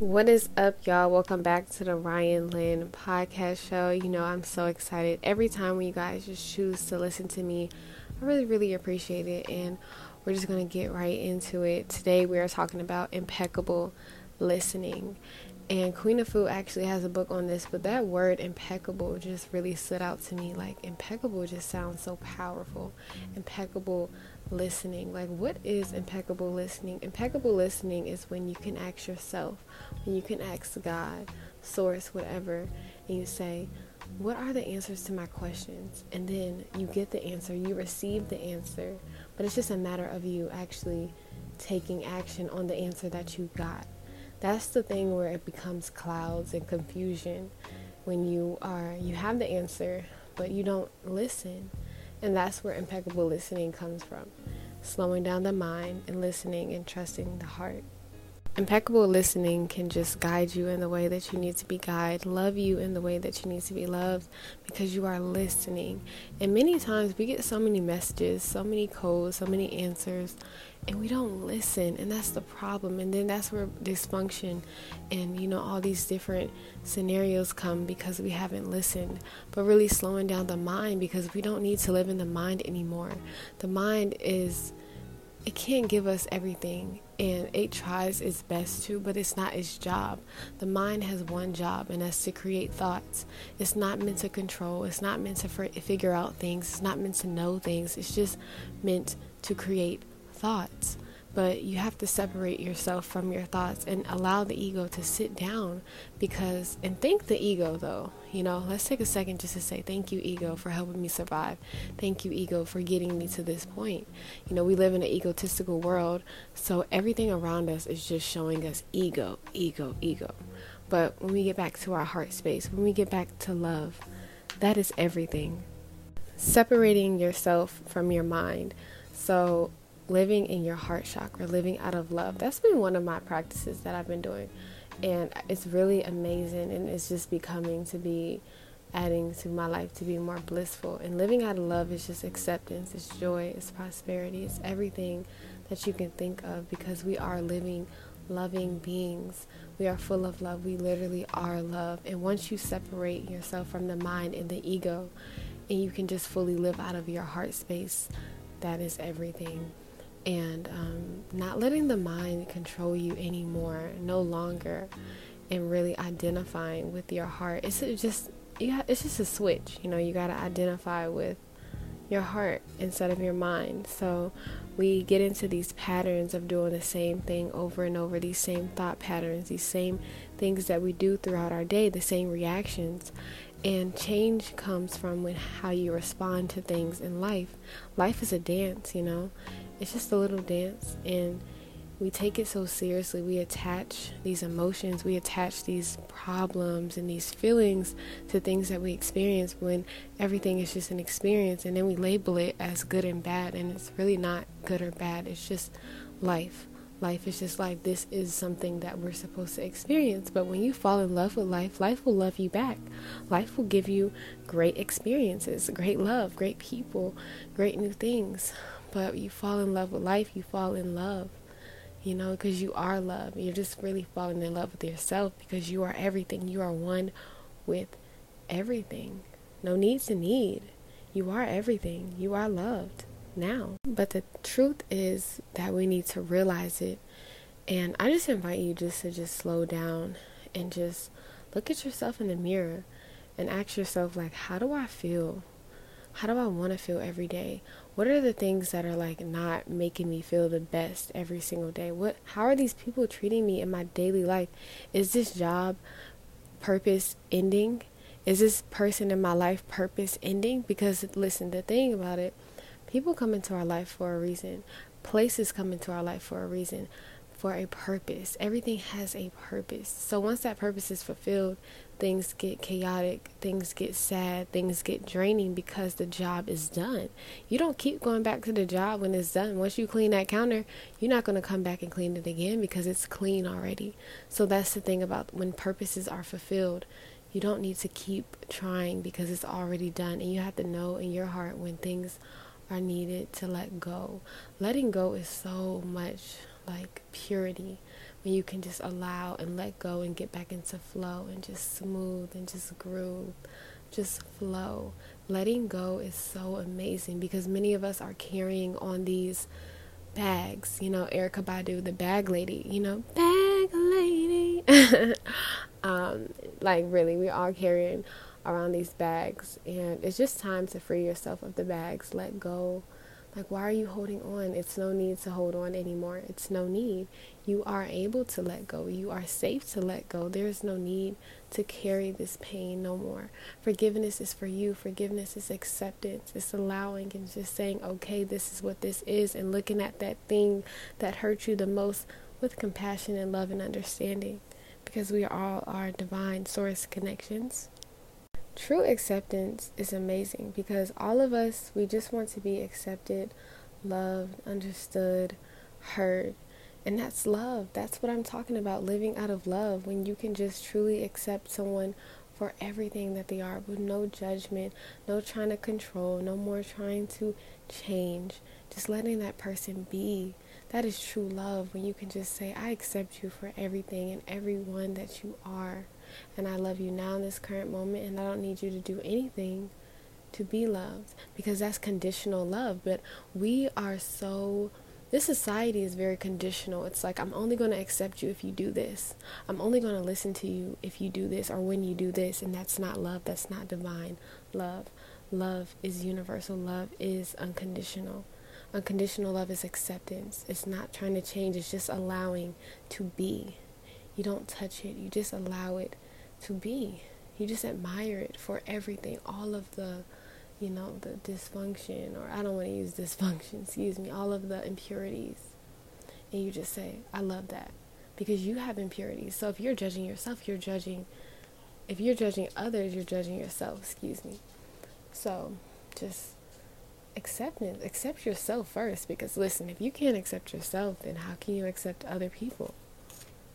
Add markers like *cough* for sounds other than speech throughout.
What is up, y'all? Welcome back to the Ryan Lynn podcast show. You know, I'm so excited every time when you guys just choose to listen to me. I really, really appreciate it. And we're just going to get right into it. Today, we are talking about impeccable listening. And Queen Afua actually has a book on this, but that word impeccable just really stood out to me. Like, impeccable just sounds so powerful. Impeccable listening. Like, what is impeccable listening? Impeccable listening is when you can ask yourself, when you can ask God, source, whatever, and you say, What are the answers to my questions? And then you get the answer, you receive the answer, but it's just a matter of you actually taking action on the answer that you got. That's the thing where it becomes clouds and confusion when you are you have the answer but you don't listen and that's where impeccable listening comes from slowing down the mind and listening and trusting the heart. Impeccable listening can just guide you in the way that you need to be guided, love you in the way that you need to be loved because you are listening. And many times we get so many messages, so many codes, so many answers, and we don't listen. And that's the problem. And then that's where dysfunction and, you know, all these different scenarios come because we haven't listened. But really slowing down the mind because we don't need to live in the mind anymore. The mind is it can't give us everything and it tries its best to but it's not its job. The mind has one job and that's to create thoughts. It's not meant to control. It's not meant to figure out things. It's not meant to know things. It's just meant to create thoughts but you have to separate yourself from your thoughts and allow the ego to sit down because and thank the ego though you know let's take a second just to say thank you ego for helping me survive. Thank you ego for getting me to this point. You know we live in an egotistical world so everything around us is just showing us ego ego ego. But when we get back to our heart space when we get back to love that is everything. Separating yourself from your mind. So living in your heart chakra, living out of love. That's been one of my practices that I've been doing. And it's really amazing and it's just becoming to be adding to my life to be more blissful. And living out of love is just acceptance, it's joy, it's prosperity, it's everything that you can think of because we are living loving beings. We are full of love. We literally are love. And once you separate yourself from the mind and the ego and you can just fully live out of your heart space, that is everything and um, not letting the mind control you anymore, no longer, and really identifying with your heart. It's just yeah, it's just a switch. You know, you got to identify with your heart instead of your mind. So we get into these patterns of doing the same thing over and over, these same thought patterns, these same things that we do throughout our day, the same reactions. And change comes from when how you respond to things in life. Life is a dance, you know it's just a little dance and we take it so seriously. We attach these emotions, we attach these problems and these feelings to things that we experience when everything is just an experience and then we label it as good and bad and it's really not good or bad. It's just life. Life is just like this is something that we're supposed to experience. But when you fall in love with life, life will love you back. Life will give you great experiences, great love, great people, great new things. But you fall in love with life, you fall in love, you know, because you are love. You're just really falling in love with yourself because you are everything. You are one with everything. No need to need. You are everything. You are loved now. But the truth is that we need to realize it. And I just invite you just to just slow down and just look at yourself in the mirror and ask yourself like how do I feel? How do I want to feel every day? what are the things that are like not making me feel the best every single day? What how are these people treating me in my daily life? Is this job purpose ending? Is this person in my life purpose ending? Because listen the thing about it people come into our life for a reason. Places come into our life for a reason for a purpose everything has a purpose so once that purpose is fulfilled things get chaotic, things get sad, things get draining because the job is done. You don't keep going back to the job when it's done. Once you clean that counter, you're not going to come back and clean it again because it's clean already. So that's the thing about when purposes are fulfilled. You don't need to keep trying because it's already done. And you have to know in your heart when things are needed to let go. Letting go is so much like purity when you can just allow and let go and get back into flow and just smooth and just groove, just flow. Letting go is so amazing because many of us are carrying on these bags. You know, Erykah Badu, the bag lady, you know, bag lady. *laughs* um, like, really, we are carrying around these bags, and it's just time to free yourself of the bags, let go like, why are you holding on? It's no need to hold on anymore. It's no need. You are able to let go. You are safe to let go. There is no need to carry this pain no more. Forgiveness is for you. Forgiveness is acceptance. It's allowing and just saying, okay, this is what this is, and looking at that thing that hurt you the most with compassion and love and understanding because we all are divine source connections. True acceptance is amazing because all of us, we just want to be accepted, loved, understood, heard. And that's love. That's what I'm talking about living out of love when you can just truly accept someone for everything that they are with no judgment, no trying to control, no more trying to change. Just letting that person be. That is true love when you can just say, I accept you for everything and everyone that you are and I love you now in this current moment, and I don't need you to do anything to be loved because that's conditional love. But we are so, this society is very conditional. It's like, I'm only going to accept you if you do this, I'm only going to listen to you if you do this or when you do this, and that's not love, that's not divine love. Love is universal, love is unconditional. Unconditional love is acceptance. It's not trying to change, it's just allowing to be. You don't touch it, you just allow it to be. You just admire it for everything, all of the, you know, the dysfunction, or I don't want to use *laughs* dysfunction, excuse me, all of the impurities. And you just say, I love that. Because you have impurities. So if you're judging yourself, you're judging, if you're judging others, you're judging yourself, excuse me. So just acceptance, accept yourself first. Because listen, if you can't accept yourself, then how can you accept other people?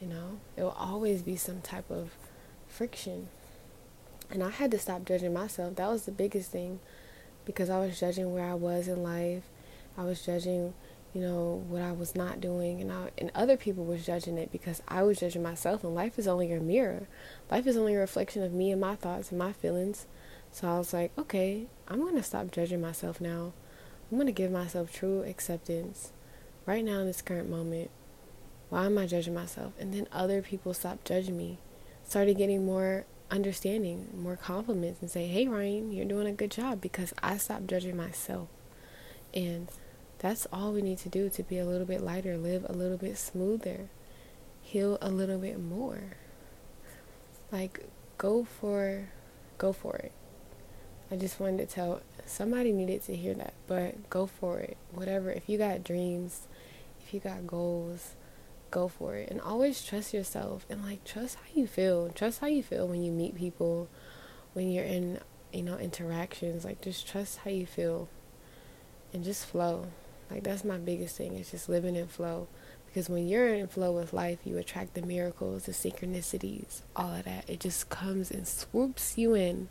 You know, it will always be some type of friction. And I had to stop judging myself. That was the biggest thing because I was judging where I was in life. I was judging, you know, what I was not doing and I, and other people was judging it because I was judging myself and life is only a mirror. Life is only a reflection of me and my thoughts and my feelings. So I was like, okay, I'm going to stop judging myself now. I'm going to give myself true acceptance right now in this current moment why am I judging myself? And then other people stopped judging me, started getting more understanding, more compliments, and say, hey, Ryan, you're doing a good job because I stopped judging myself. And that's all we need to do to be a little bit lighter, live a little bit smoother, heal a little bit more. Like, go for, go for it. I just wanted to tell somebody needed to hear that, but go for it. Whatever. If you got dreams, if you got goals, go for it. And always trust yourself and like trust how you feel. Trust how you feel when you meet people when you're in you know interactions. Like just trust how you feel and just flow. Like that's my biggest thing is just living in flow. Because when you're in flow with life you attract the miracles the synchronicities all of that. It just comes and swoops you in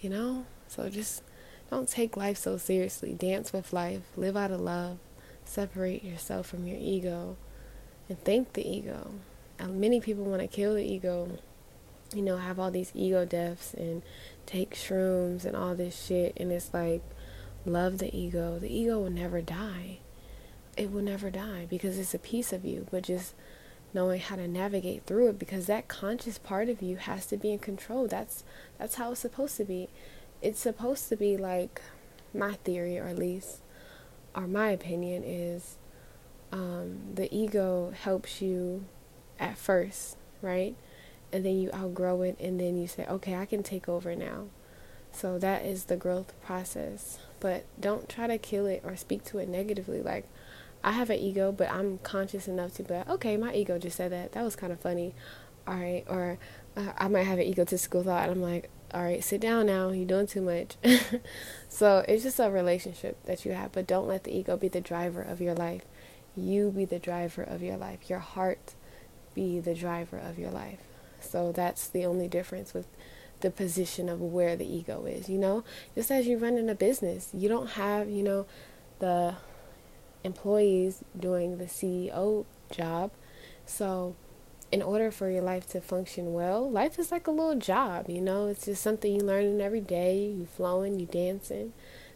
you know? So just don't take life so seriously. Dance with life. Live out of love. Separate yourself from your ego and thank the ego. And many people want to kill the ego, you know, have all these ego deaths and take shrooms and all this shit. And it's like, love the ego. The ego will never die. It will never die because it's a piece of you, but just knowing how to navigate through it because that conscious part of you has to be in control. That's that's how it's supposed to be. It's supposed to be like my theory or at least or my opinion is um, the ego helps you at first, right? And then you outgrow it, and then you say, okay, I can take over now. So that is the growth process. But don't try to kill it or speak to it negatively. Like, I have an ego, but I'm conscious enough to be like, okay, my ego just said that. That was kind of funny. All right. Or uh, I might have an egotistical thought. And I'm like, all right, sit down now. You're doing too much. *laughs* so it's just a relationship that you have, but don't let the ego be the driver of your life you be the driver of your life. Your heart be the driver of your life. So that's the only difference with the position of where the ego is, you know? Just as you run in a business, you don't have, you know, the employees doing the CEO job. So, in order for your life to function well, life is like a little job, you know? It's just something you learning every day. You flowing, you dancing.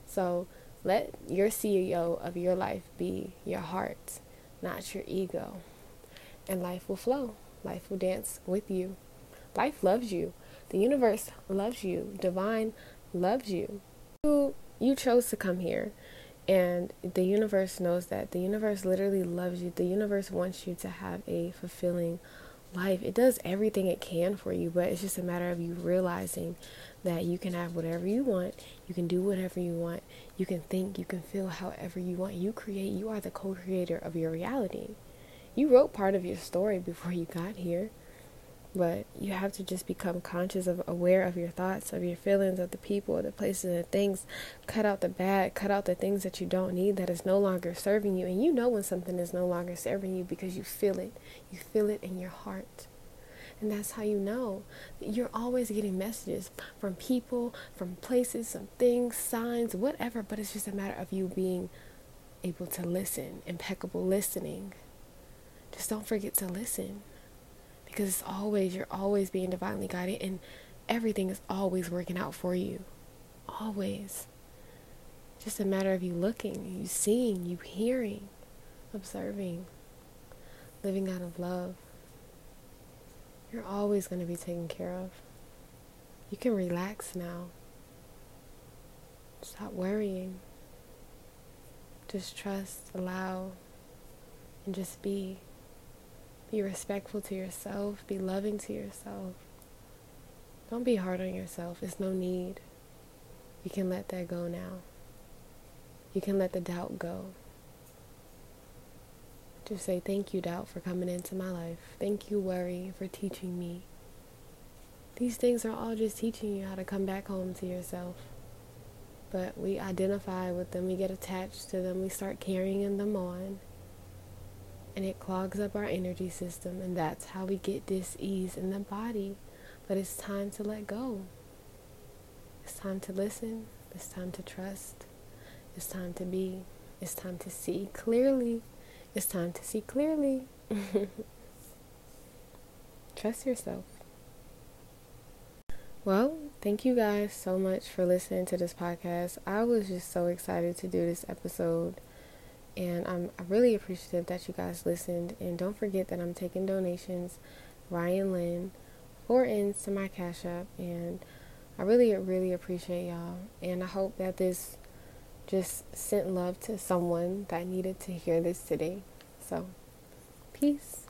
So, let your CEO of your life be your heart, not your ego. And life will flow. Life will dance with you. Life loves you. The universe loves you. Divine loves you. You, you chose to come here. And the universe knows that. The universe literally loves you. The universe wants you to have a fulfilling life. It does everything it can for you, but it's just a matter of you realizing that you can have whatever you want, you can do whatever you want, you can think, you can feel however you want. You create, you are the co creator of your reality. You wrote part of your story before you got here, but you have to just become conscious of aware of your thoughts, of your feelings, of the people, the places and the things. Cut out the bad, cut out the things that you don't need that is no longer serving you. And you know when something is no longer serving you because you feel it. You feel it in your heart. And that's how you know. You're always getting messages from people, from places, some things, signs, whatever, but it's just a matter of you being able to listen, impeccable listening. Just don't forget to listen. Because it's always, you're always being divinely guided, and everything is always working out for you. Always. Just a matter of you looking, you seeing, you hearing, observing, living out of love. You're always going to be taken care of. You can relax now. Stop worrying. Just trust, allow, and just be. Be respectful to yourself. Be loving to yourself. Don't be hard on yourself. It's no need. You can let that go now. You can let the doubt go. Just say thank you, doubt, for coming into my life. Thank you, worry, for teaching me. These things are all just teaching you how to come back home to yourself. But we identify with them, we get attached to them, we start carrying them on. And it clogs up our energy system, and that's how we get dis-ease in the body. But it's time to let go. It's time to listen. It's time to trust. It's time to be. It's time to see clearly. It's time to see clearly. *laughs* Trust yourself. Well, thank you guys so much for listening to this podcast. I was just so excited to do this episode. And I'm really appreciative that you guys listened. And don't forget that I'm taking donations. Ryan Lynn, four ends to my Cash App. And I really, really appreciate y'all. And I hope that this just sent love to someone that needed to hear this today. So, peace.